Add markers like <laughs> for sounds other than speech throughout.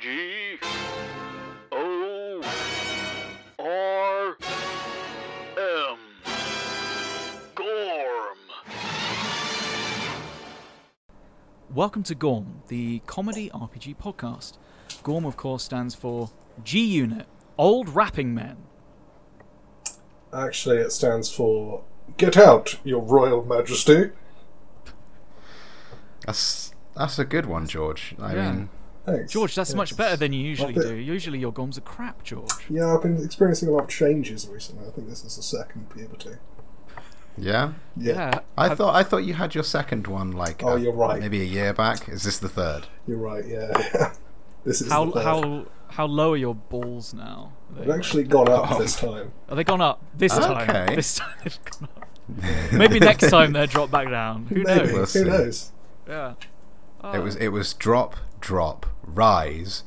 G O R M. Gorm. Welcome to Gorm, the comedy RPG podcast. Gorm, of course, stands for G Unit, Old Rapping Men. Actually, it stands for Get Out, Your Royal Majesty. That's that's a good one, George. I Yeah. mean, Thanks. George, that's Yes. much better than you usually Love do. Usually your Gorms are crap, George. Yeah, I've been experiencing a lot of changes recently. I think this is the second puberty. yeah. Yeah. I have- thought I thought you had your second one like Oh, uh, you're right. maybe a year back. Is this the third? You're right, yeah. <laughs> this is How, the third. how, how low are your balls now? They've they, actually gone up Oh. this time. are they gone up this time? Okay. <laughs> This time they've gone up. <laughs> Maybe next time they'll drop back down. Who Maybe. knows? We'll Who knows? Yeah. It was it was drop drop rise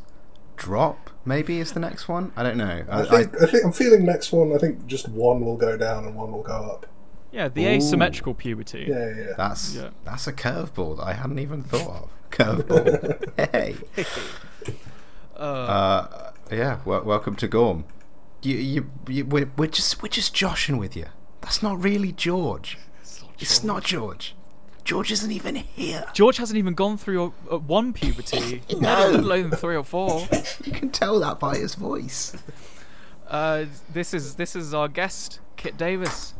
drop. Maybe is the next one. I don't know. I think, I, think I'm feeling next one. I think just one will go down and one will go up. Yeah, the Ooh. asymmetrical puberty. Yeah, yeah, yeah. that's Yeah. that's a curveball that I hadn't even thought of. <laughs> Curveball. hey. <laughs> Uh, Uh, yeah. wel welcome to Gorm. You, you, you, we're, we're just we're just joshing with you. That's not really George. It's not George. George isn't even here. George hasn't even gone through a, a one puberty, No. <laughs> let alone three or four. <laughs> You can tell that by his voice. Uh, this is this is our guest, Kit Davis.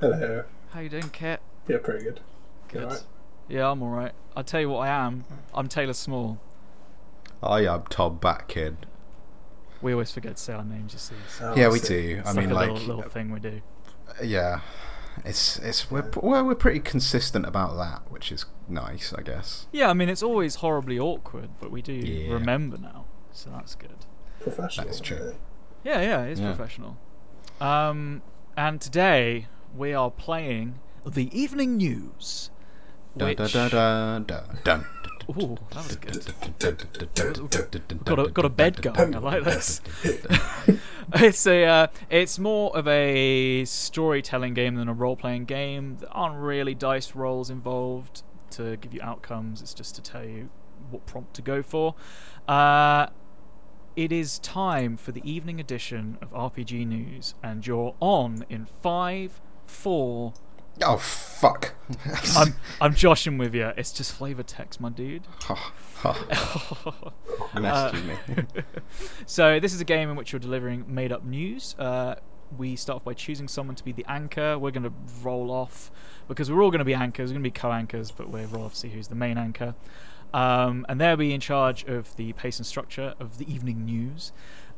Hello. How you doing, Kit? Yeah, pretty good. Good. Alright. Yeah, I'm all right. I'll tell you what I am. I'm Taylor Small. I am Tom Batkid. We always forget to say our names, you see. So Oh, Yeah, we see. do. I it's mean, like a like, little, little thing we do. yeah, it's it's we're well, we're pretty consistent about that, which is nice, I guess. Yeah, I mean it's always horribly awkward, but we do Yeah. remember now, so that's good. Professional. That is true. Yeah, yeah, it's Yeah. professional. Um, and today we are playing the evening news. Dun, dun, which- dun, dun, dun, dun. Ooh, that was good. Got got a got a bed going. I like this. <laughs> it's a uh, it's more of a storytelling game than a role playing game. There aren't really dice rolls involved to give you outcomes. It's just to tell you what prompt to go for. Uh, it is time for the evening edition of RPG News, and you're on in five, four. Oh fuck! I'm I'm joshing with you. It's just flavor text, my dude. <laughs> Messaging <laughs> me. <laughs> So this is a game in which you're delivering made-up news. Uh, we start off by choosing someone to be the anchor. We're going to roll off because we're all going to be anchors. We're going to be co-anchors, but we're roll off to see who's the main anchor. Um, and they'll be in charge of the pace and structure of the evening news.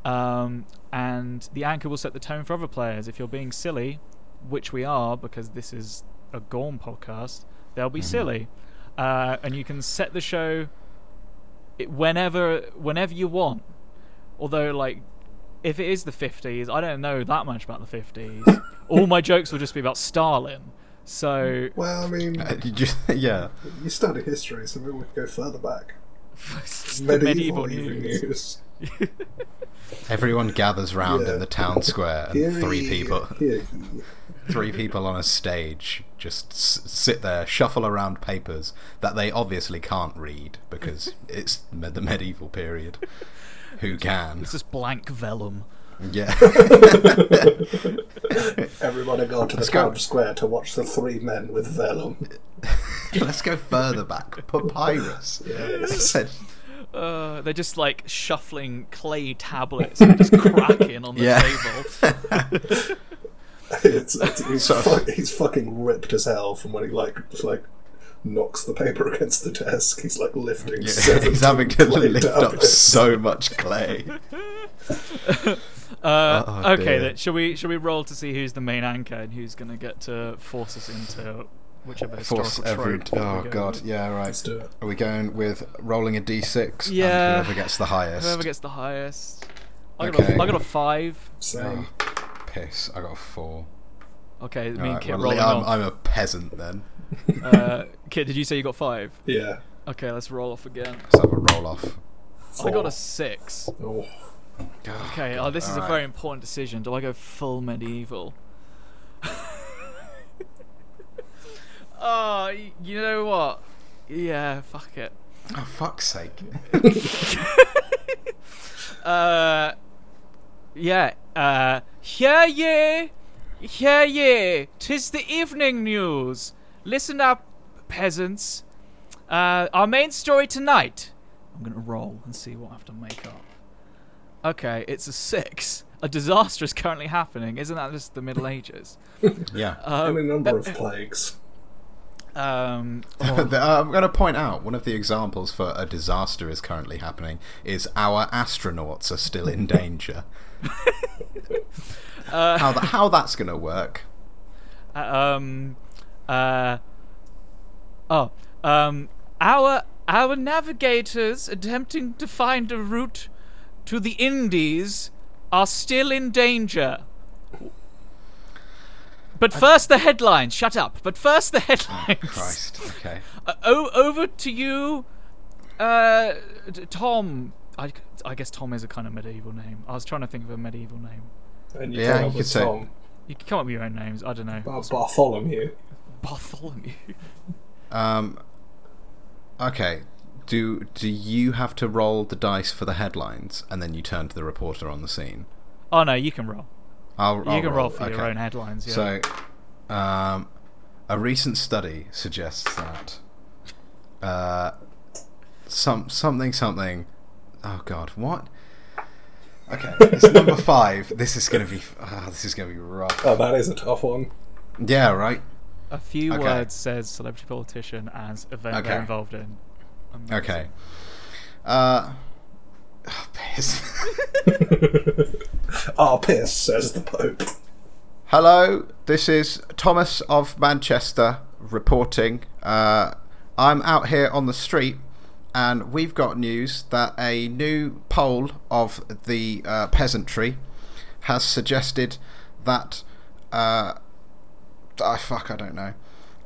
Um, and the anchor will set the tone for other players. If you're being silly, which we are because this is a Gorm podcast, they'll be silly. Uh, and you can set the show whenever whenever you want. Although, like, if it is the 50s, I don't know that much about the 50s. <laughs> All my jokes will just be about Stalin. So, Well, I mean, Uh, <laughs> you just yeah. you study history, so maybe we could go further back. <laughs> Medieval, medieval news. news. Everyone gathers round Yeah. in the town square, and Here three he- people, here he- three people on a stage, just s- sit there, shuffle around papers that they obviously can't read because <laughs> it's me- the medieval period. Who can? It's just blank vellum. Yeah. <laughs> Everybody go to the Let's go. town square to watch the three men with vellum. <laughs> Let's go further back. Papyrus. Said- Uh, they're just like shuffling clay tablets and just cracking on the Yeah. table. It's, it's, <laughs> he's, So- fu- he's fucking ripped as hell from when he like just like knocks the paper <laughs> against the desk. He's like lifting. Yeah, <laughs> he's having to lift up tablets. so much clay. Uh, Oh, okay, then shall we shall we roll to see who's the main anchor and who's going to get to force us into whichever Force historical every. trope Oh god, with? yeah, right. Let's do it. Are we going with rolling a d6? Yeah. And whoever gets the highest. Whoever gets the highest. I got, Okay. a, I got a five. Same. Oh, piss! I got a four. Okay, me and Kit well, rolling I'm, off. I'm a peasant then. Uh, <laughs> Kit, did you say you got five? Yeah. Okay, let's roll off again. Let's have a roll off. I got a six. Oh. Okay, oh, this is a Alright. very important decision. Do I go full medieval? <laughs> oh, you know what? Yeah, fuck it. Oh fuck's sake! <laughs> Uh, yeah. Uh, hear ye, hear ye. Tis the evening news. Listen up, peasants. Uh, our main story tonight. I'm gonna roll and see what I have to make up. Okay, it's a six. A disaster is currently happening. Isn't that just the Middle Ages? <laughs> Yeah. Um, Any number of plagues. um, <laughs> oh, uh, I'm going to point out one of the examples for a disaster is currently happening is our astronauts are still in <laughs> danger. How, th- how that's going to work? um, uh, oh, um, our our navigators attempting to find a route to the Indies are still in danger. But first, the headlines. Shut up. But first, the headlines. Christ. Okay. <laughs> Uh, o- over to you, uh, Tom. I, I guess Tom is a kind of medieval name. I was trying to think of a medieval name. And you Yeah, come you up could say- Tom. You can come up with your own names. I don't know. Bar- Bartholomew. Bartholomew. <laughs> Um. Okay. Do do you have to roll the dice for the headlines and then you turn to the reporter on the scene? Oh no, you can roll. I'll, You I'll can roll for your own headlines. Yeah. So, um, a recent study suggests that uh, some something something. Oh God, what? Okay, it's number <laughs> five. This is gonna be. ah, this is gonna be rough. Oh, that is a tough one. Yeah, right. a few okay. words says celebrity politician as event Okay. they're involved in. Amazing. Okay. Uh, oh, piss. <laughs> Ah, piss, says the Pope. Hello, this is Thomas of Manchester reporting. Uh, I'm out here on the street, and we've got news that a new poll of the uh, peasantry has suggested that. Uh, I fuck, I don't know.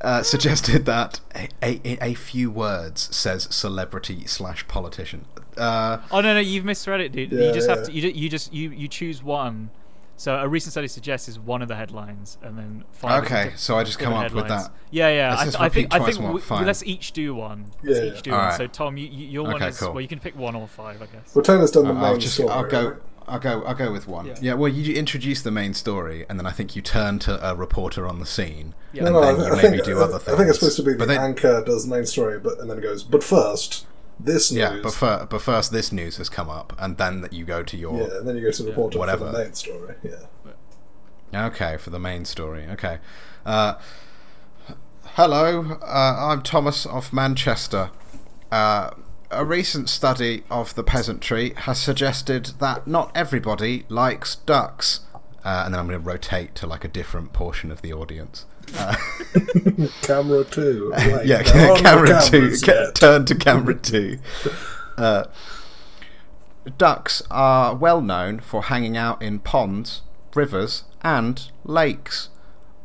Uh, <laughs> suggested that a, a, a few words says celebrity slash politician. Uh, Oh no no, you've misread it, dude. you Yeah, just have yeah. to. You, you just you you choose one. So a recent study suggests is one of the headlines, and then five. Okay, different- so I just come different up with that. Yeah, yeah. Let's I, just I think repeat I think more, we, fine. let's each do one. Let's Yeah. each do Alright. one. So Tom, you, you, your one is cool. well, you can pick one or five, I guess. Well, Taylor's done the main I'll just story. I'll go? I'll go I'll go with one. Yeah. Yeah. well you introduce the main story and then I think you turn to a reporter on the scene Yeah. and No, no, then I, you I maybe think, do I, other things. I think it's supposed to be the but then, anchor does the main story, but and then it goes. But first, this news. Yeah, but, fir- but first this news has come up and then that you go to your yeah, and then you go to the reporter Whatever. for the main story. Yeah. Okay, for the main story. Okay. Uh, hello, uh, I'm Thomas of Manchester. Uh, a recent study of the peasantry has suggested that not everybody likes ducks. Uh, and then I'm going to rotate to like a different portion of the audience. Uh, <laughs> Camera two. Wait, yeah, camera two. ca- turn to camera two. <laughs> Uh, ducks are well known for hanging out in ponds, rivers, and lakes.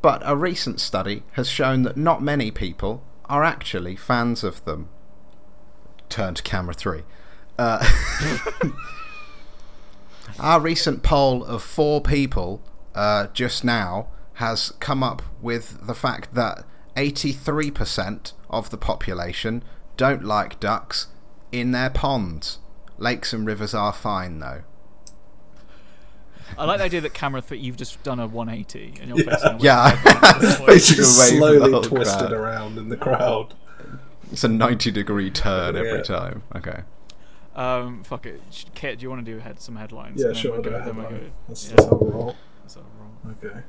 But a recent study has shown that not many people are actually fans of them. Turn to camera three. Uh, <laughs> our recent poll of four people uh, just now has come up with the fact that 83% of the population don't like ducks in their ponds. Lakes and rivers are fine, though. I like the idea that camera three, you've just done a 180 and you're facing away Yeah, from the point. It's Facing just away from slowly twisted crowd. around in the crowd. it's a 90 degree turn every Yeah. time. Okay. Um, fuck it. Sh- Kit, do you want to do head some headlines? Yeah, sure. we'll I'll do go- a headline. go- That's, yeah. that's how we roll. So, wrong. Okay.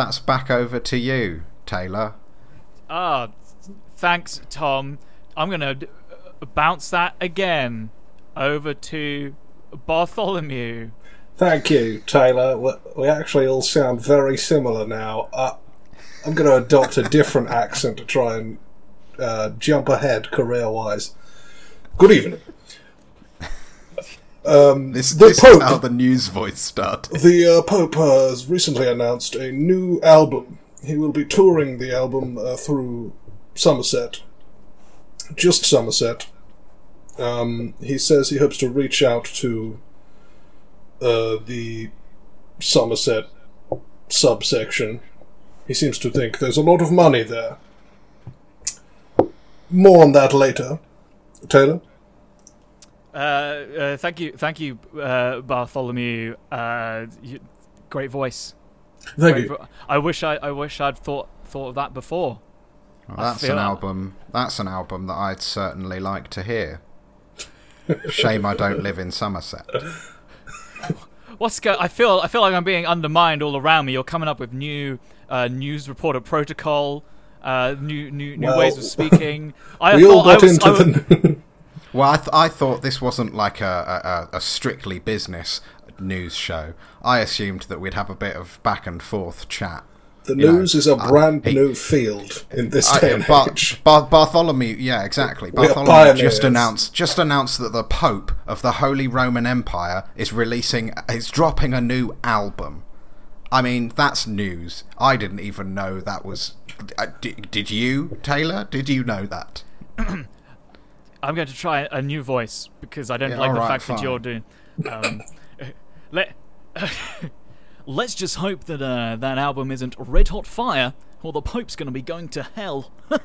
That's back over to you, Taylor. Ah, th- thanks, Tom. I'm gonna d- uh, bounce that again over to Bartholomew. Thank you, Taylor. We, we actually all sound very similar now. Uh, I'm going to adopt a different accent to try and uh, jump ahead career-wise. Good evening. Um, This, the this Pope, is how the news voice started. the uh, Pope has recently announced a new album. He will be touring the album uh, through Somerset, just Somerset. Um, he says he hopes to reach out to uh, the Somerset subsection. He seems to think there's a lot of money there. More on that later. Taylor? Uh, uh, thank you, thank you, uh, Bartholomew. Uh, you, great voice. Thank Great you. vo- I wish I, I wish I'd thought thought of that before. Well, that's an album. That's an album that I'd certainly like to hear. Shame I don't live in Somerset. What's go- I feel I feel like I'm being undermined all around me. You're coming up with new uh, news reporter protocol, uh, new new new Well, ways of speaking. <laughs> I we all thought I got was, into I was- the. <laughs> Well, I, th- I thought this wasn't like a, a, a strictly business news show. I assumed that we'd have a bit of back and forth chat. The You know, news is a brand he- new field in this I- day and Bar- age. Bar- Bartholomew, yeah, exactly. We are Bartholomew just announced just announced that the Pope of the Holy Roman Empire is releasing is dropping a new album. I mean, that's news. I didn't even know that was. Uh, did, did you, Taylor? Did you know that? <clears throat> I'm going to try a new voice because I don't Yeah, like the alright, fact that you're doing. Um, <laughs> let <laughs> Let's just hope that uh, that album isn't Red Hot Fire, or the Pope's going to be going to hell. Ha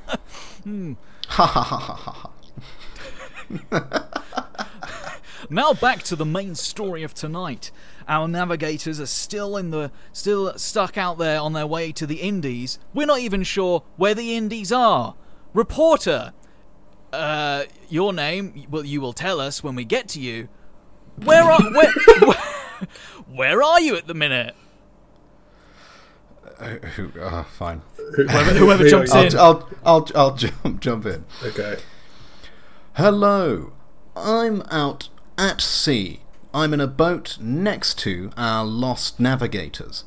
ha ha ha ha. Now back to the main story of tonight. Our navigators are still in the still stuck out there on their way to the Indies. We're not even sure where the Indies are. Reporter, uh, your name, well, you will tell us when we get to you. Where are where, where, <laughs> where are you at the minute? Uh, who- uh, fine. Whoever, <laughs> whoever jumps in. I'll, I'll, I'll, I'll jump, <laughs> jump in. Okay. Hello, I'm out at sea. I'm in a boat next to our lost navigators.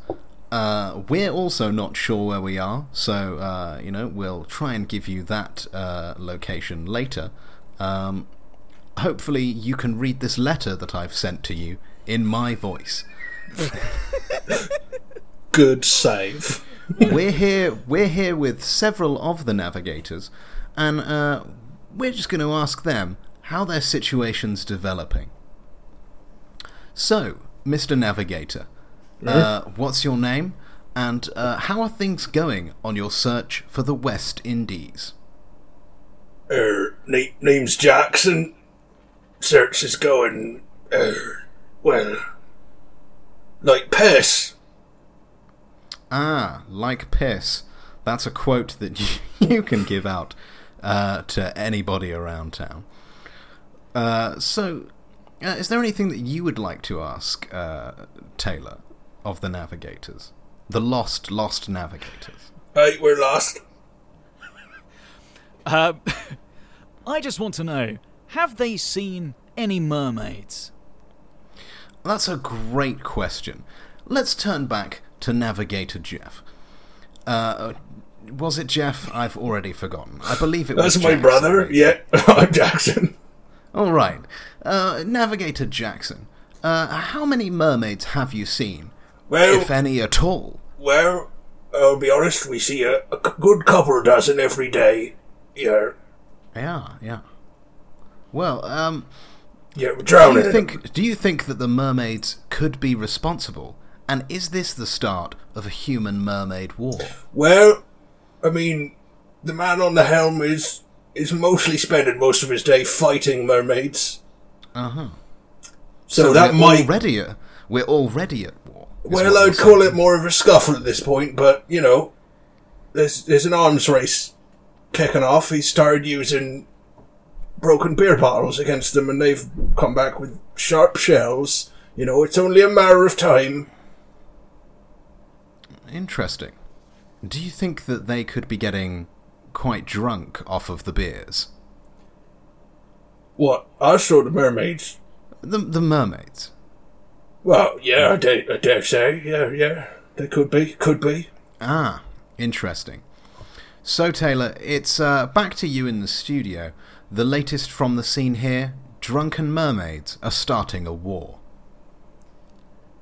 Uh, we're also not sure where we are, so uh, you know we'll try and give you that uh, location later. Um, hopefully, you can read this letter that I've sent to you in my voice. <laughs> Good save. we're here. We're here with several of the navigators, and uh, we're just going to ask them how their situation's developing. So, Mr. Navigator, uh, what's your name, and uh, how are things going on your search for the West Indies? Er, na- name's Jackson. Search is going, er, well, like piss. Ah, like piss. That's a quote that you, <laughs> you can give out uh, to anybody around town. Uh, so, uh, is there anything that you would like to ask uh, Taylor of the Navigators? The lost, lost Navigators. Right, we're lost. <laughs> Uh, <laughs> I just want to know: Have they seen any mermaids? That's a great question. Let's turn back to Navigator Jeff. Uh, was it Jeff? I've already forgotten. I believe it was That's my Jackson, brother. maybe. Yeah, <laughs> I'm Jackson. All right. Uh, Navigator Jackson, uh, how many mermaids have you seen, Well, if any at all? well, I'll be honest. We see a good couple dozen every day. Yeah, Yeah, yeah. Well, um, yeah, we're do drowning. you think do you think that the mermaids could be responsible? And is this the start of a human mermaid war? Well, I mean, the man on the helm is is mostly spending most of his day fighting mermaids. Uh huh. So, that we're might. already at, we're already at well, I'd call it more of a scuffle at this point, but you know, there's there's an arms race kicking off. He started using broken beer bottles against them, and they've come back with sharp shells. You know, it's only a matter of time. Interesting. Do you think that they could be getting quite drunk off of the beers? What? Us or the mermaids? The the mermaids. Well, yeah, I dare, I dare say. Yeah, yeah. They could be, could be. Ah, interesting. So, Taylor, it's uh, back to you in the studio. The latest from the scene here drunken mermaids are starting a war.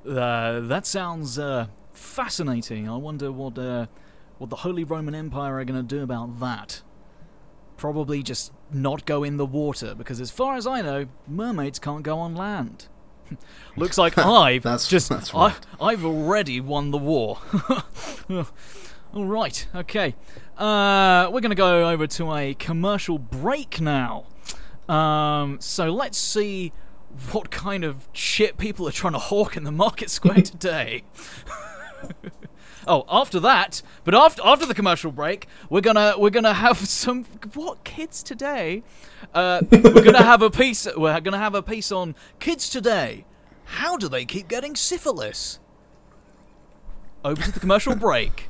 Uh, that sounds uh, fascinating. I wonder what uh, what the Holy Roman Empire are going to do about that. Probably just not go in the water, because as far as I know, mermaids can't go on land. <laughs> Looks like <laughs> I've That's- just <laughs> that's right. I, I've already won the war. All right, okay. Uh, we're going to go over to a commercial break now. Um, so let's see what kind of shit people are trying to hawk in the market square today. Oh, after that, but after after the commercial break, we're gonna we're gonna have <laughs> some what kids today. Uh, we're gonna have a piece. We're gonna have a piece on kids today. How do they keep getting syphilis? Over to the commercial break.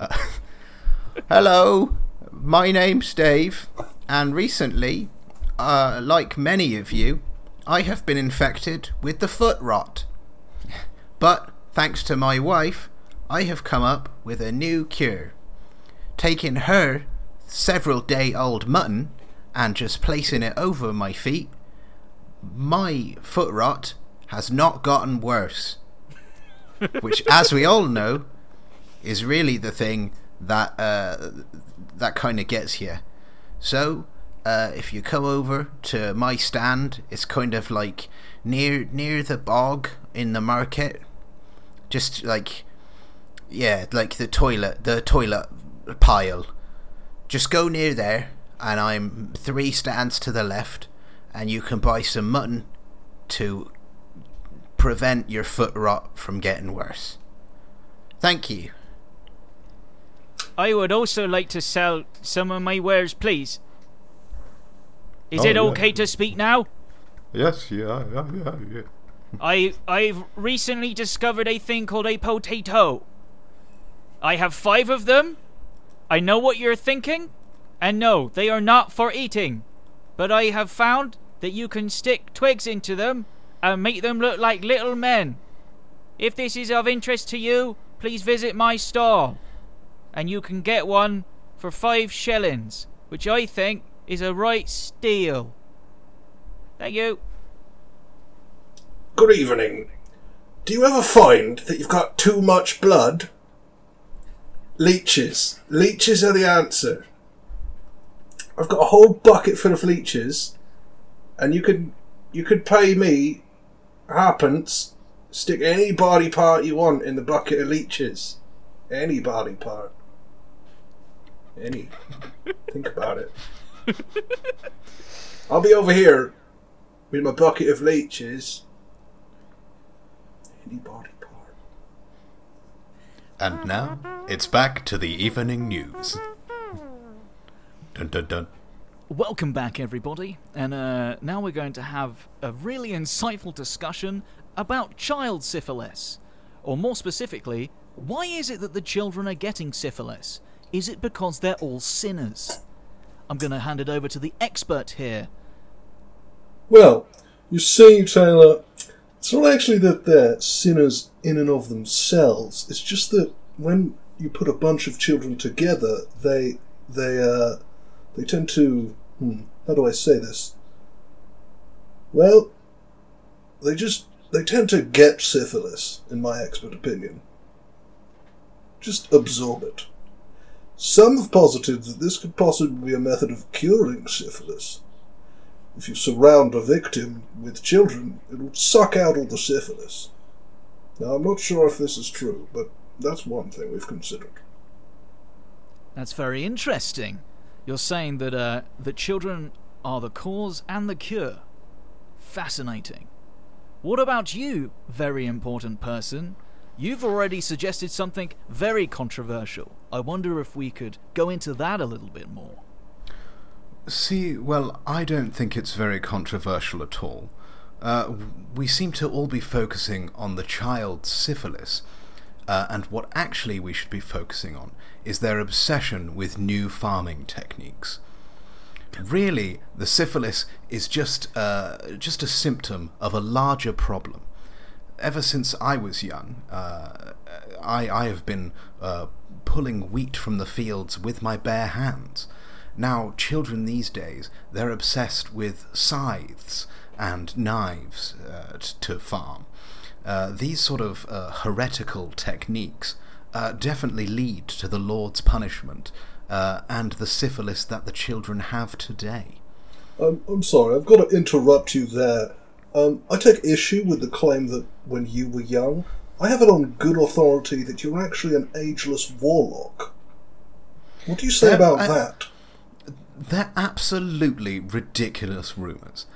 <laughs> Hello, my name's Dave, and recently, uh, like many of you, I have been infected with the foot rot. But thanks to my wife, I have come up with a new cure. Taking her several day old mutton and just placing it over my feet, my foot rot has not gotten worse <laughs> which, as we all know, is really the thing that uh, that kind of gets you. So, uh, if you come over to my stand, it's kind of like near near the bog in the market, just like yeah, like the toilet, the toilet pile. Just go near there, and I'm three stands to the left, and you can buy some mutton to prevent your foot rot from getting worse. Thank you. I would also like to sell some of my wares, please. Is Oh, it yeah. okay to speak now? Yes, yeah, yeah, yeah, yeah. I I've recently discovered a thing called a potato. I have five of them. I know what you're thinking, and no, they are not for eating. But I have found that you can stick twigs into them and make them look like little men. If this is of interest to you, please visit my store. and you can get one for five shillings, which I think is a right steal. Thank you. Good evening. Do you ever find that you've got too much blood? Leeches. Leeches are the answer. I've got a whole bucket full of leeches, and you could you could pay me halfpence, stick any body part you want in the bucket of leeches. Any body part. Any. Think about it. <laughs> I'll be over here with my bucket of leeches. Any body part. And now it's back to the evening news. Dun dun dun. Welcome back, everybody, and uh, now we're going to have a really insightful discussion about child syphilis. Or more specifically, why is it that the children are getting syphilis? Is it because they're all sinners? I'm going to hand it over to the expert here. Well, you see, Taylor, it's not actually that they're sinners in and of themselves. It's just that when you put a bunch of children together, they they uh they tend to hmm, how do I say this? Well, they just they tend to get syphilis, in my expert opinion. Just absorb it. Some have posited that this could possibly be a method of curing syphilis. If you surround a victim with children, it will suck out all the syphilis. Now, I'm not sure if this is true, but that's one thing we've considered. That's very interesting. You're saying that uh, that children are the cause and the cure. Fascinating. What about you, very important person? You've already suggested something very controversial. I wonder if we could go into that a little bit more. See, well, I don't think it's very controversial at all. Uh, we seem to all be focusing on the child's syphilis, uh, and what actually we should be focusing on is their obsession with new farming techniques. Really, the syphilis is just uh, just a symptom of a larger problem. Ever since I was young, uh, I, I have been uh, pulling wheat from the fields with my bare hands. Now, children these days, they're obsessed with scythes and knives uh, to farm. Uh, these sort of uh, heretical techniques uh, definitely lead to the Lord's punishment and the syphilis that the children have today. Um, I'm sorry, I've got to interrupt you there. Um, I take issue with the claim that when you were young, I have it on good authority that you're actually an ageless warlock. What do you say Uh, about I- that? They're absolutely ridiculous rumours.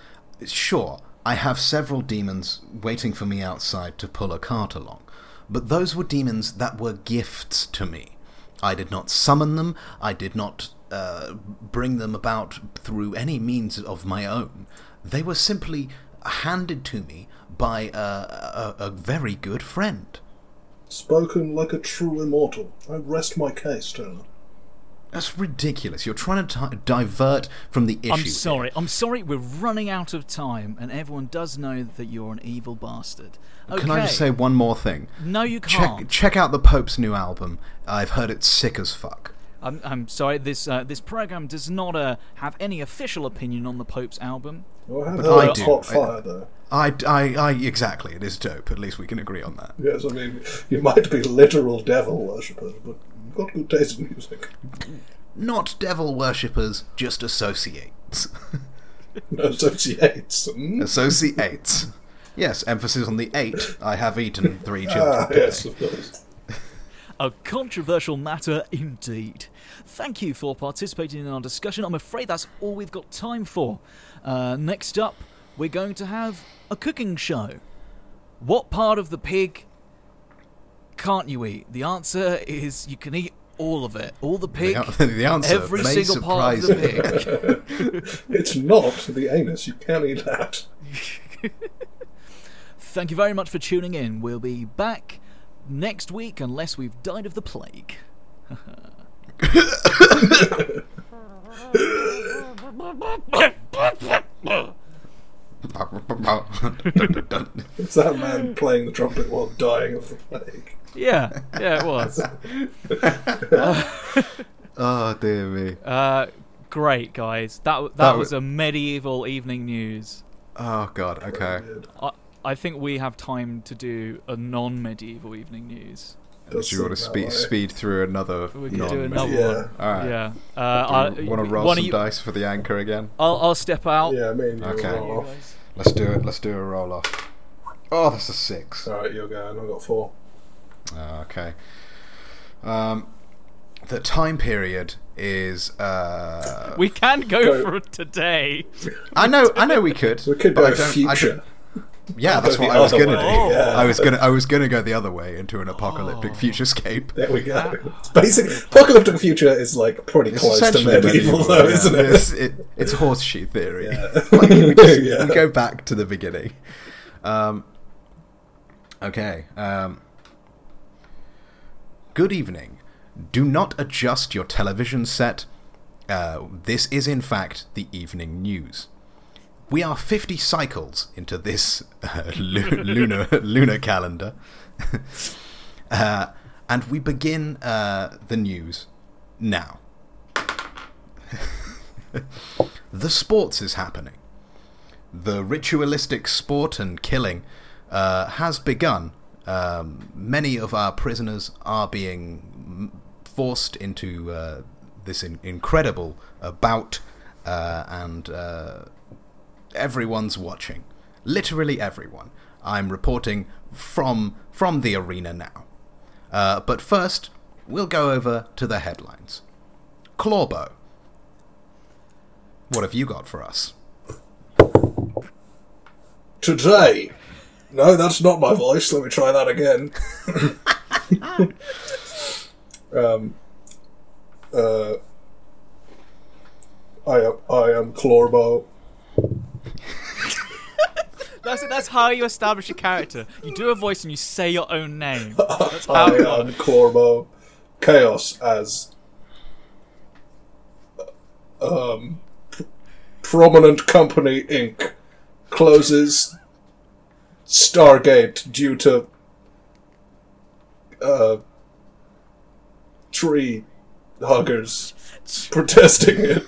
Sure, I have several demons waiting for me outside to pull a cart along, but those were demons that were gifts to me. I did not summon them, I did not uh, bring them about through any means of my own. They were simply handed to me by a, a, a very good friend. Spoken like a true immortal. I rest my case, Turner. That's ridiculous. You're trying to t- divert from the issue. I'm here. sorry. I'm sorry. We're running out of time, and everyone does know that you're an evil bastard. Okay. Can I just say one more thing? No, you can't. check out the Pope's new album. I've heard it's sick as fuck. I'm, I'm sorry. This uh, this program does not uh, have any official opinion on the Pope's album. Oh, I have But I do. hot I- fire, though. I, I, I exactly. It is dope. At least we can agree on that. Yes, I mean, you might be literal devil worshippers, but you've got good taste in music. Not devil worshippers, just associates. <laughs> Associates. Hmm? associates. Yes, emphasis on the eight. I have eaten three children Ah, yes, of course. A controversial matter indeed. Thank you for participating in our discussion. I'm afraid that's all we've got time for. Uh, next up, we're going to have a cooking show. What part of the pig can't you eat? The answer is you can eat all of it. All the pig. The, <laughs> the answer Every may single part of surprise the you. pig. <laughs> It's not the anus. You can't eat that. <laughs> Thank you very much for tuning in. We'll be back next week unless we've died of the plague. It's that man playing the trumpet while dying of the plague. Yeah, yeah, it was. oh <laughs> dear me. Uh, great, guys. That that, That was wa- a medieval evening news. Oh god. Okay. I, I think we have time to do a non-medieval evening news. Does Do you want to seem speed way. speed through another? We can non- do another Yeah. one. All right. Yeah. Uh, I- Want to roll one some you- dice for the anchor again? I'll, I'll step out. Yeah, me and Okay. roll off. Let's do it. Let's do a roll off. Oh, that's a six. Alright, you're going. I've got four. Oh, okay. Um, the time period is. Uh, We can go, Go. for today. I know. I know we could. We could but go I don't- I future. don't- yeah, that's what I was gonna way, do. yeah. I was gonna. I was gonna go the other way into an apocalyptic Oh. futurescape. There we go. It's Basically, apocalyptic future is like pretty It's close to essentially medieval, though, yeah. isn't it? It's, it, it's horseshoe theory. Yeah. <laughs> Like, we, just, <laughs> Yeah. we go back to the beginning. Um, okay. Um, good evening. Do not adjust your television set. Uh, this is, in fact, the evening news. We are 50 cycles into this uh, lu- lunar, <laughs> lunar calendar. <laughs> uh, and we begin uh, the news now. <laughs> the sports is happening. The ritualistic sport and killing uh, has begun. Um, many of our prisoners are being forced into uh, this in- incredible uh, bout, and everyone's watching. Literally everyone. I'm reporting from from the arena now. Uh, but first, we'll go over to the headlines. Klorbo, What have you got for us? Today. No, that's not my voice. Let me try that again. <laughs> um, uh, I am I am Klorbo. That's that's how you establish a character. You do a voice and you say your own name. <laughs> That's how I am. Klorbo. Chaos as um, pr- prominent company Inc. closes Stargate due to uh, tree huggers <laughs> protesting it.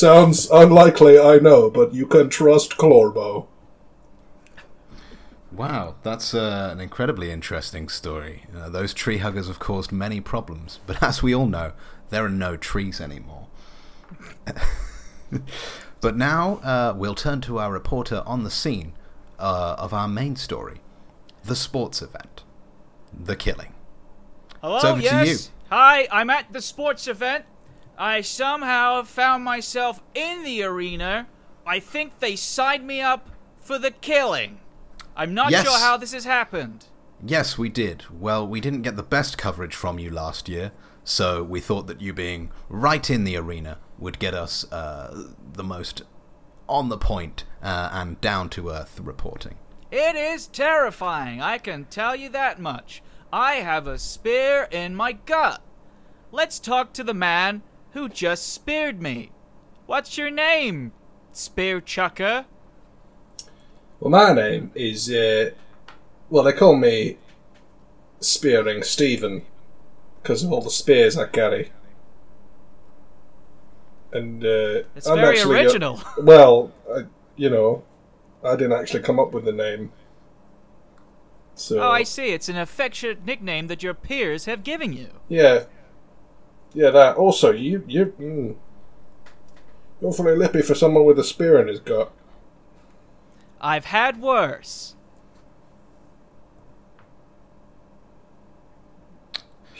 Sounds unlikely, I know, but you can trust Klorbo. Wow, that's uh, an incredibly interesting story. Uh, those tree huggers have caused many problems, but as we all know, there are no trees anymore. <laughs> but now uh, we'll turn to our reporter on the scene, uh, of our main story, the sports event, the killing. Hello, It's over to yes. you. Hi, I'm at the sports event. I somehow found myself in the arena. I think they signed me up for the killing. I'm not Yes. sure how this has happened. Yes, we did. Well, we didn't get the best coverage from you last year, so we thought that you being right in the arena would get us uh, the most on the point uh, and down to earth reporting. It is terrifying, I can tell you that much. I have a spear in my gut. Let's talk to the man who just speared me. What's your name, spear chucker? Well, my name is, uh, well, they call me Spearing Stephen because of all the spears I carry. And uh, It's I'm very actually, original. <laughs> well, I, you know, I didn't actually come up with the name. So Oh, I see. It's an affectionate nickname that your peers have given you. yeah, yeah. That also you you mm, you're awfully lippy for someone with a spear in his gut. I've had worse.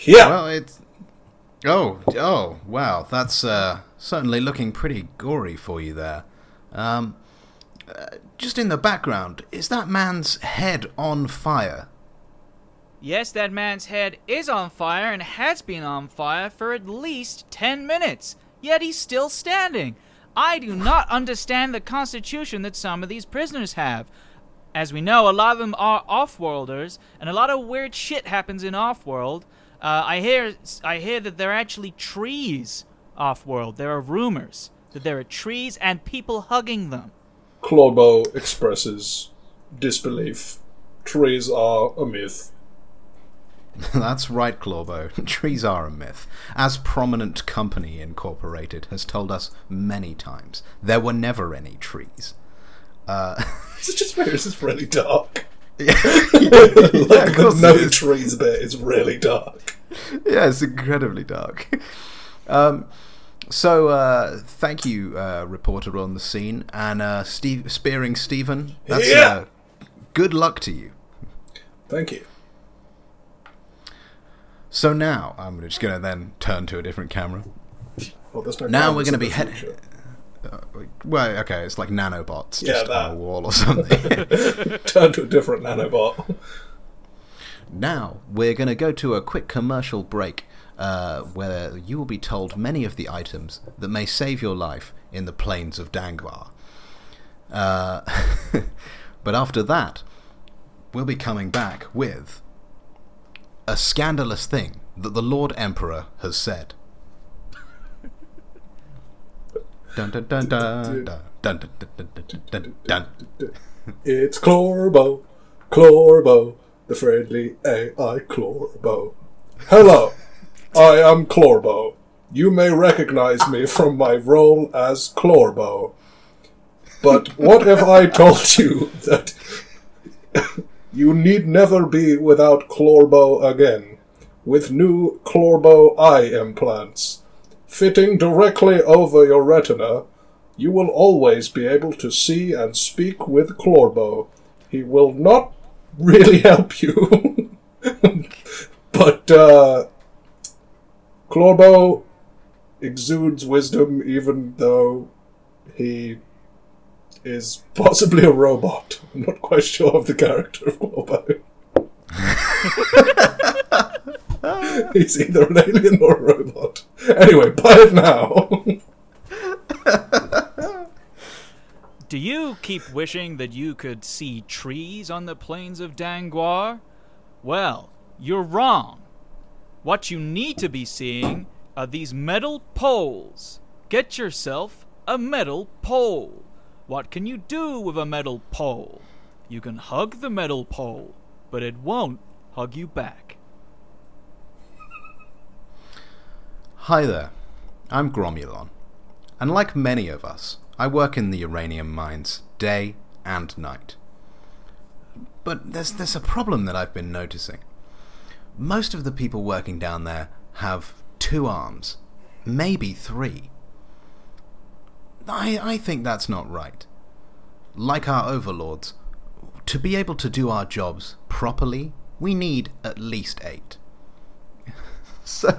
Yeah. Well, it's. Oh, oh, wow. That's uh, certainly looking pretty gory for you there. Um, uh, just in the background, is that man's head on fire? Yes, that man's head is on fire and has been on fire for at least 10 minutes, yet he's still standing. I do not understand the constitution that some of these prisoners have. As we know, a lot of them are off-worlders, and a lot of weird shit happens in off-world. Uh, I hear, I hear that there are actually trees off-world. There are rumors that there are trees and people hugging them. Klorbo expresses disbelief. Trees are a myth. <laughs> That's right, Klorbo. <laughs> Trees are a myth. As Prominent Company Incorporated has told us many times, there were never any trees. Uh, <laughs> It's just this is really dark. yeah, like of the no trees bit is really dark. yeah, it's incredibly dark. Um, so, uh, thank you, uh, reporter on the scene, and uh, Steve, spearing Stephen. That's Yeah. uh, good luck to you. Thank you. So now I'm just going to then turn to a different camera. Well, no Now we're going to be heading. Uh, well, okay, it's like nanobots Yeah, just that. on a wall or something. <laughs> <laughs> Turn to a different nanobot. Now, we're going to go to a quick commercial break uh, where you will be told many of the items that may save your life in the plains of Dangwar. Uh, <laughs> but after that, we'll be coming back with a scandalous thing that the Lord Emperor has said. Dun dun dun dun dun dun dun dun dun. It's Klorbo, Klorbo, the friendly AI Klorbo. Hello, I am Klorbo. You may recognize me from my role as Klorbo. But what if I told you that you need never be without Klorbo again, with new Klorbo eye implants? Fitting directly over your retina, you will always be able to see and speak with Klorbo. He will not really <laughs> help you, but uh, Klorbo exudes wisdom even though he is possibly a robot. <laughs> I'm not quite sure of the character of Klorbo. <laughs> He's either an alien or a robot. Anyway, buy it now. <laughs> Do you keep wishing that you could see trees on the plains of Dangwar? Well, you're wrong. What you need to be seeing are these metal poles. Get yourself a metal pole. What can you do with a metal pole? You can hug the metal pole, but it won't hug you back. Hi there, I'm Gromulon, and like many of us, I work in the uranium mines day and night. But there's there's a problem that I've been noticing. Most of the people working down there have two arms, maybe three. I I think that's not right. Like our overlords, to be able to do our jobs properly, we need at least eight. <laughs> so,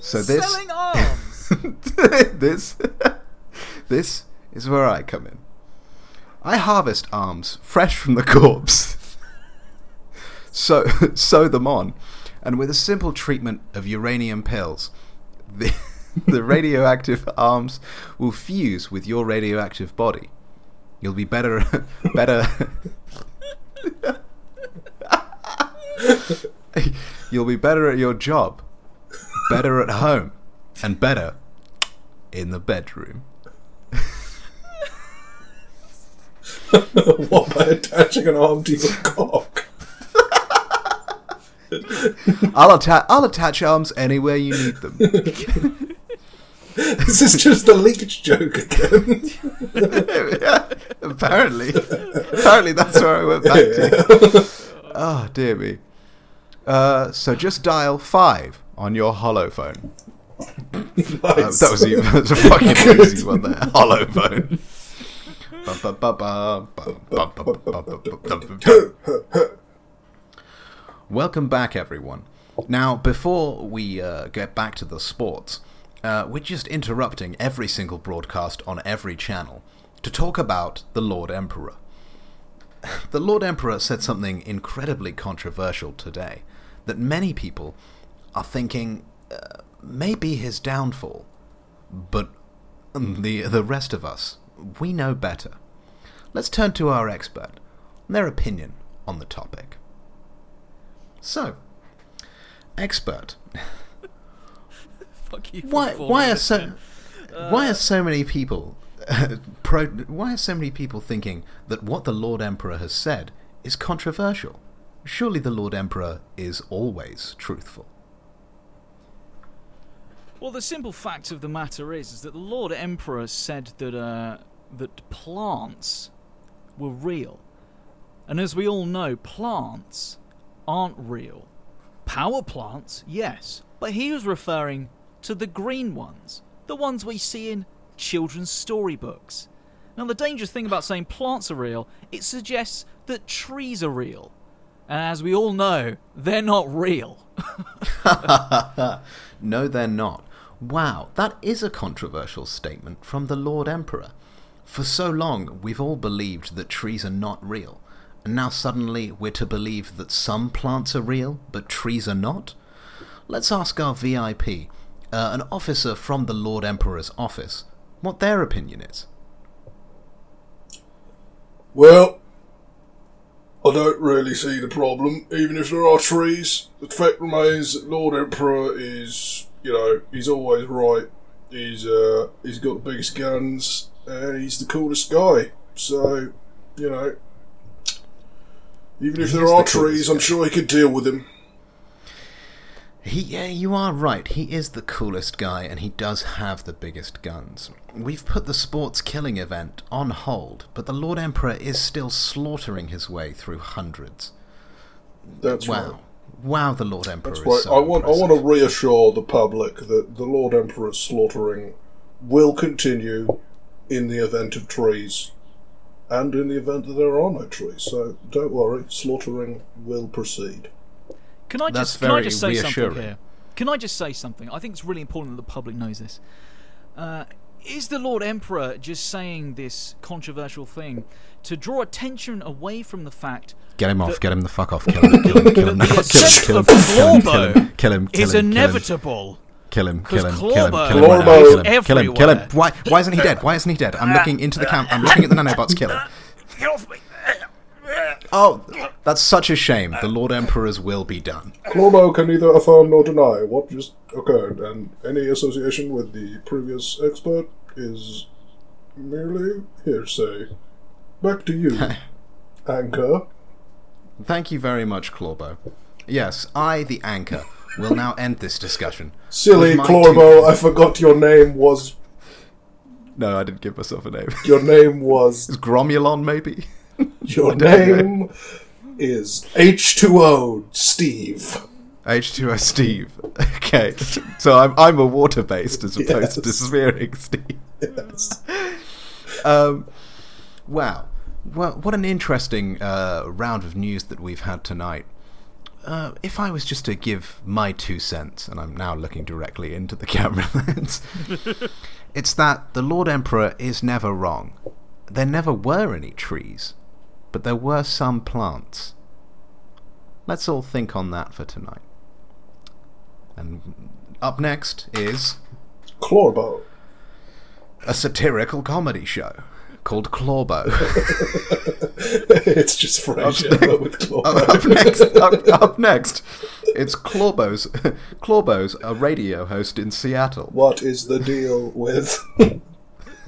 so this Selling arms. <laughs> this this is where I come in. I harvest arms fresh from the corpse, <laughs> so sew them on, and with a simple treatment of uranium pills, the <laughs> the radioactive arms will fuse with your radioactive body. You'll be better, <laughs> better. <laughs> You'll be better at your job, better at home, and better in the bedroom. what by attaching an arm to your cock? I'll attach. I'll attach arms anywhere you need them this is just the leech joke again. apparently, apparently that's where I went back to. Oh dear me. Uh, so just dial five on your hollow phone. Nice. Uh, that, was a, that was a fucking easy one there. Hollow phone. Welcome back, everyone. Now, before we uh, get back to the sports, uh, we're just interrupting every single broadcast on every channel to talk about the Lord Emperor. <laughs> The Lord Emperor said something incredibly controversial today that many people are thinking uh, may be his downfall, but the the rest of us we know better. Let's turn to our expert and their opinion on the topic. So, expert, Fuck you. why why are so why are so many people <laughs> pro, why are so many people thinking that what the Lord Emperor has said is controversial? Surely the Lord Emperor is always truthful. Well, the simple fact of the matter is, is that the Lord Emperor said that uh, that plants were real, and as we all know, plants aren't real. Power plants, yes, but he was referring to the green ones, the ones we see in children's storybooks. Now, the dangerous thing about saying plants are real, it suggests that trees are real. And as we all know, they're not real. <laughs> <laughs> no, they're not. Wow, that is a controversial statement from the Lord Emperor. For so long, we've all believed that trees are not real, and now suddenly we're to believe that some plants are real, but trees are not? Let's ask our VIP, uh, an officer from the Lord Emperor's office, what their opinion is. Well, I don't really see the problem. Even if there are trees, the fact remains that Lord Emperor is, you know, he's always right. He's uh, he's got the biggest guns, and he's the coolest guy. So, you know, even if He there are trees, I'm sure he could deal with him. He, yeah, you are right. He is the coolest guy, and he does have the biggest guns. We've put the sports killing event on hold, but the Lord Emperor is still slaughtering his way through hundreds. That's wow, right. wow! The Lord Emperor That's is right. so I want I want to reassure the public that the Lord Emperor's slaughtering will continue in the event of trees, and in the event that there are no trees. So don't worry, slaughtering will proceed. Can I just can I just say something here? Can I just say something? I think it's really important that the public knows this. Uh, is the Lord Emperor just saying this controversial thing to draw attention away from the fact Get him off! Get him the fuck off! Kill him! Kill him! Kill him! that now, the Kill him! Kill him! Kill him! Kill him! Kill him! Kill is him! inevitable? Kill him! Kill him! Kill him! Kill him! Kill him! right now. is Kill him! Kill him! Kill him! everywhere. Why? Why isn't he dead? Why isn't he dead? I'm looking into the cam. I'm looking at the nanobots. Kill him! Get off me! Oh, that's such a shame. The Lord Emperor's will be done. Klorbo can neither affirm nor deny what just occurred, and any association with the previous expert is merely hearsay. Back to you, <laughs> Anchor. Thank you very much, Klorbo. Yes, I, the anchor, will now end this discussion. Silly Klorbo, two- I forgot your name was. No, I didn't give myself a name. Your name was. <laughs> Is Gromulon, maybe? Your <laughs> name is H2O Steve. H2O Steve. <laughs> Okay, so I'm I'm a water based as opposed to Yes. spheric Steve. Yes. <laughs> Um, Wow. Well, what an interesting uh, round of news that we've had tonight. Uh, if I was just to give my two cents, and I'm now looking directly into the camera lens, it's that the Lord Emperor is never wrong. There never were any trees, but there were some plants. Let's all think on that for tonight. And up next is Klorbo. a satirical comedy show called Klorbo. <laughs> it's just Frasier but with Klorbo. up next, up, up next, it's Klorbo's. <laughs> Klorbo's a radio host in Seattle. What is the deal with?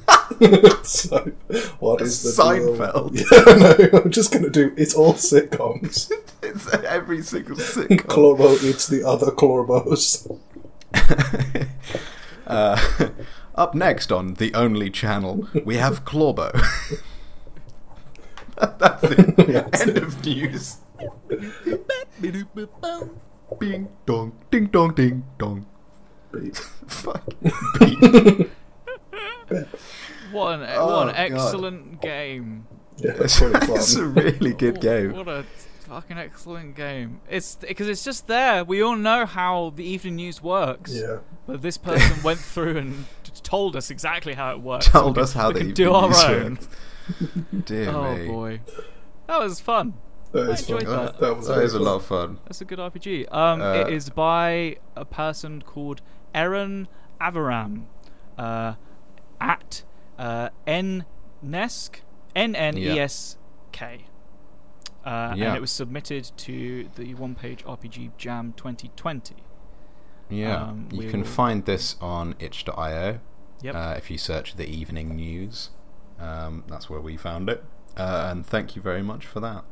<laughs> so, what is the Seinfeld. deal? <laughs> Yeah, no, I'm just gonna do. It's all sitcoms. <laughs> It's every single sitcom. Klorbo eats the other Klorbos. Uh, up next on the only channel, we have Klorbo. That's it. Yes. End of news. Bing dong, ding dong, ding dong. Beep. Fuck. Beep. What an <laughs> Oh, what an God. excellent game. Yeah, it's pretty it's a really <laughs> good game. What a fucking excellent game. It's because it's just there. We all know how the evening news works. Yeah, But this person went through and told us exactly how it works. Told We us can- how we the can do evening our news own. <laughs> Dear Oh me. boy, that was fun. that I is fun. enjoyed That, that. was That very a lot of fun. That's a good RPG. Um, Uh, it is by a person called Eran Aviram, uh, at uh, Nnesk, N N E S K. Uh, Yeah. And it was submitted to the one page RPG Jam 2020. Yeah, Um, you can find this on itch.io. Yep. Uh, if you search the evening news, um, that's where we found it. Uh, and thank you very much for that.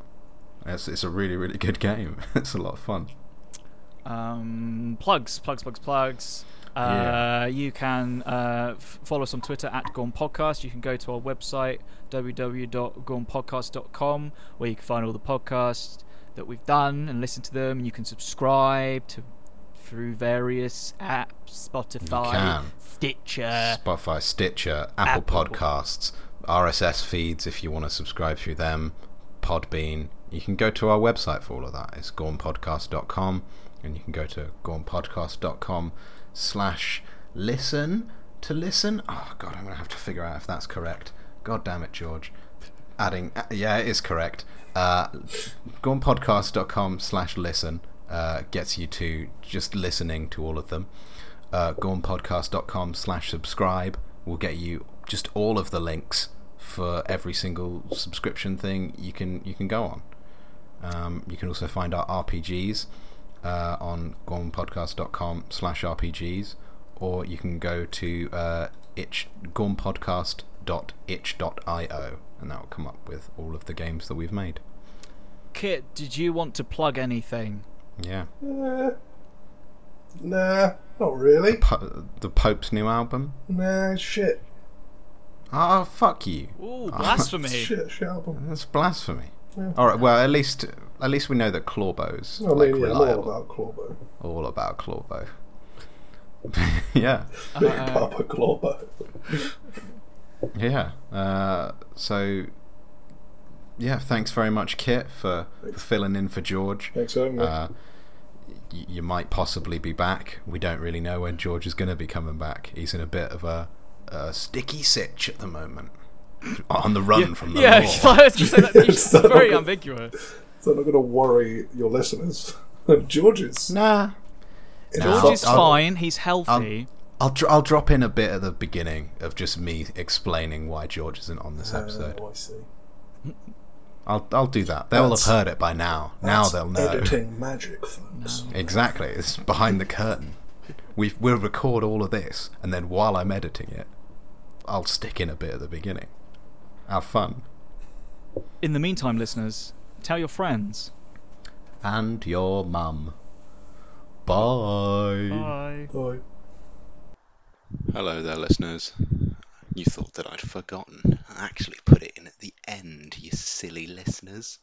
It's, it's a really, really good <laughs> game. it's a lot of fun. Um, plugs, plugs, plugs, plugs. Uh, Yeah. You can uh, f- follow us on Twitter at Gorm Podcast. You can go to our website www.gormpodcast.com where you can find all the podcasts that we've done and listen to them. And you can subscribe to through various apps, Spotify. Stitcher. Spotify, Stitcher, Apple, Apple. Podcasts, RSS feeds if you want to subscribe through them, Podbean. You can go to our website for all of that. It's gormpodcast.com and you can go to gormpodcast.com slash listen to listen. Oh, God, I'm going to have to figure out if that's correct. God damn it, George. Adding, uh, yeah, it is correct. Uh, gormpodcast.com slash listen uh, gets you to just listening to all of them uh, gormpodcast.com slash subscribe will get you just all of the links for every single subscription thing you can you can go on. Um, you can also find our RPGs uh, on gormpodcast.com slash RPGs or you can go to uh, itch gormpodcast.itch.io and that will come up with all of the games that we've made. Kit, did you want to plug anything? Yeah. Eh, nah, not really. Po- the Pope's new album. Nah, shit. Oh, fuck you. Ooh, <laughs> blasphemy! Shit, shit album. That's blasphemy. Yeah. All right. Well, at least at least we know that Klorbo's I mean, like yeah, reliable. all about Klorbo. All about Klorbo. <laughs> yeah, Big Uh, Papa Klorbo. yeah. Uh, so, yeah. Thanks very much, Kit, for, for filling in for George. Thanks for. Uh, y- you might possibly be back. We don't really know when George is going to be coming back. He's in a bit of a, a sticky sitch at the moment, on the run from the yeah, law. <laughs> I was just saying that, it's <laughs> very ambiguous. So I'm not going to worry your listeners. <laughs> George's. Nah, in Nah, George is fine. He's healthy. I'll dr- I'll drop in a bit at the beginning of just me explaining why George isn't on this oh, episode. Oh, I see. I'll I'll do that. They'll That's- have heard it by now. Now they'll know. Editing magic, folks. <laughs> Exactly. It's behind the curtain. We we'll record all of this, and then while I'm editing it, I'll stick in a bit at the beginning. Have fun. In the meantime, listeners, tell your friends. And your mum. Bye. Bye. Bye. Hello there, listeners. You thought that I'd forgotten. I actually put it in at the end, you silly listeners.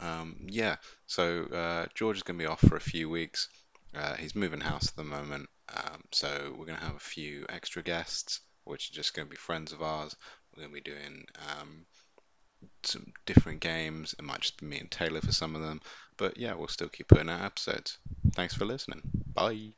Um, yeah, so uh, George is going to be off for a few weeks. Uh, he's moving house at the moment, um, so we're going to have a few extra guests, which are just going to be friends of ours. We're going to be doing um, some different games. It might just be me and Taylor for some of them. But yeah, we'll still keep putting out episodes. Thanks for listening. Bye.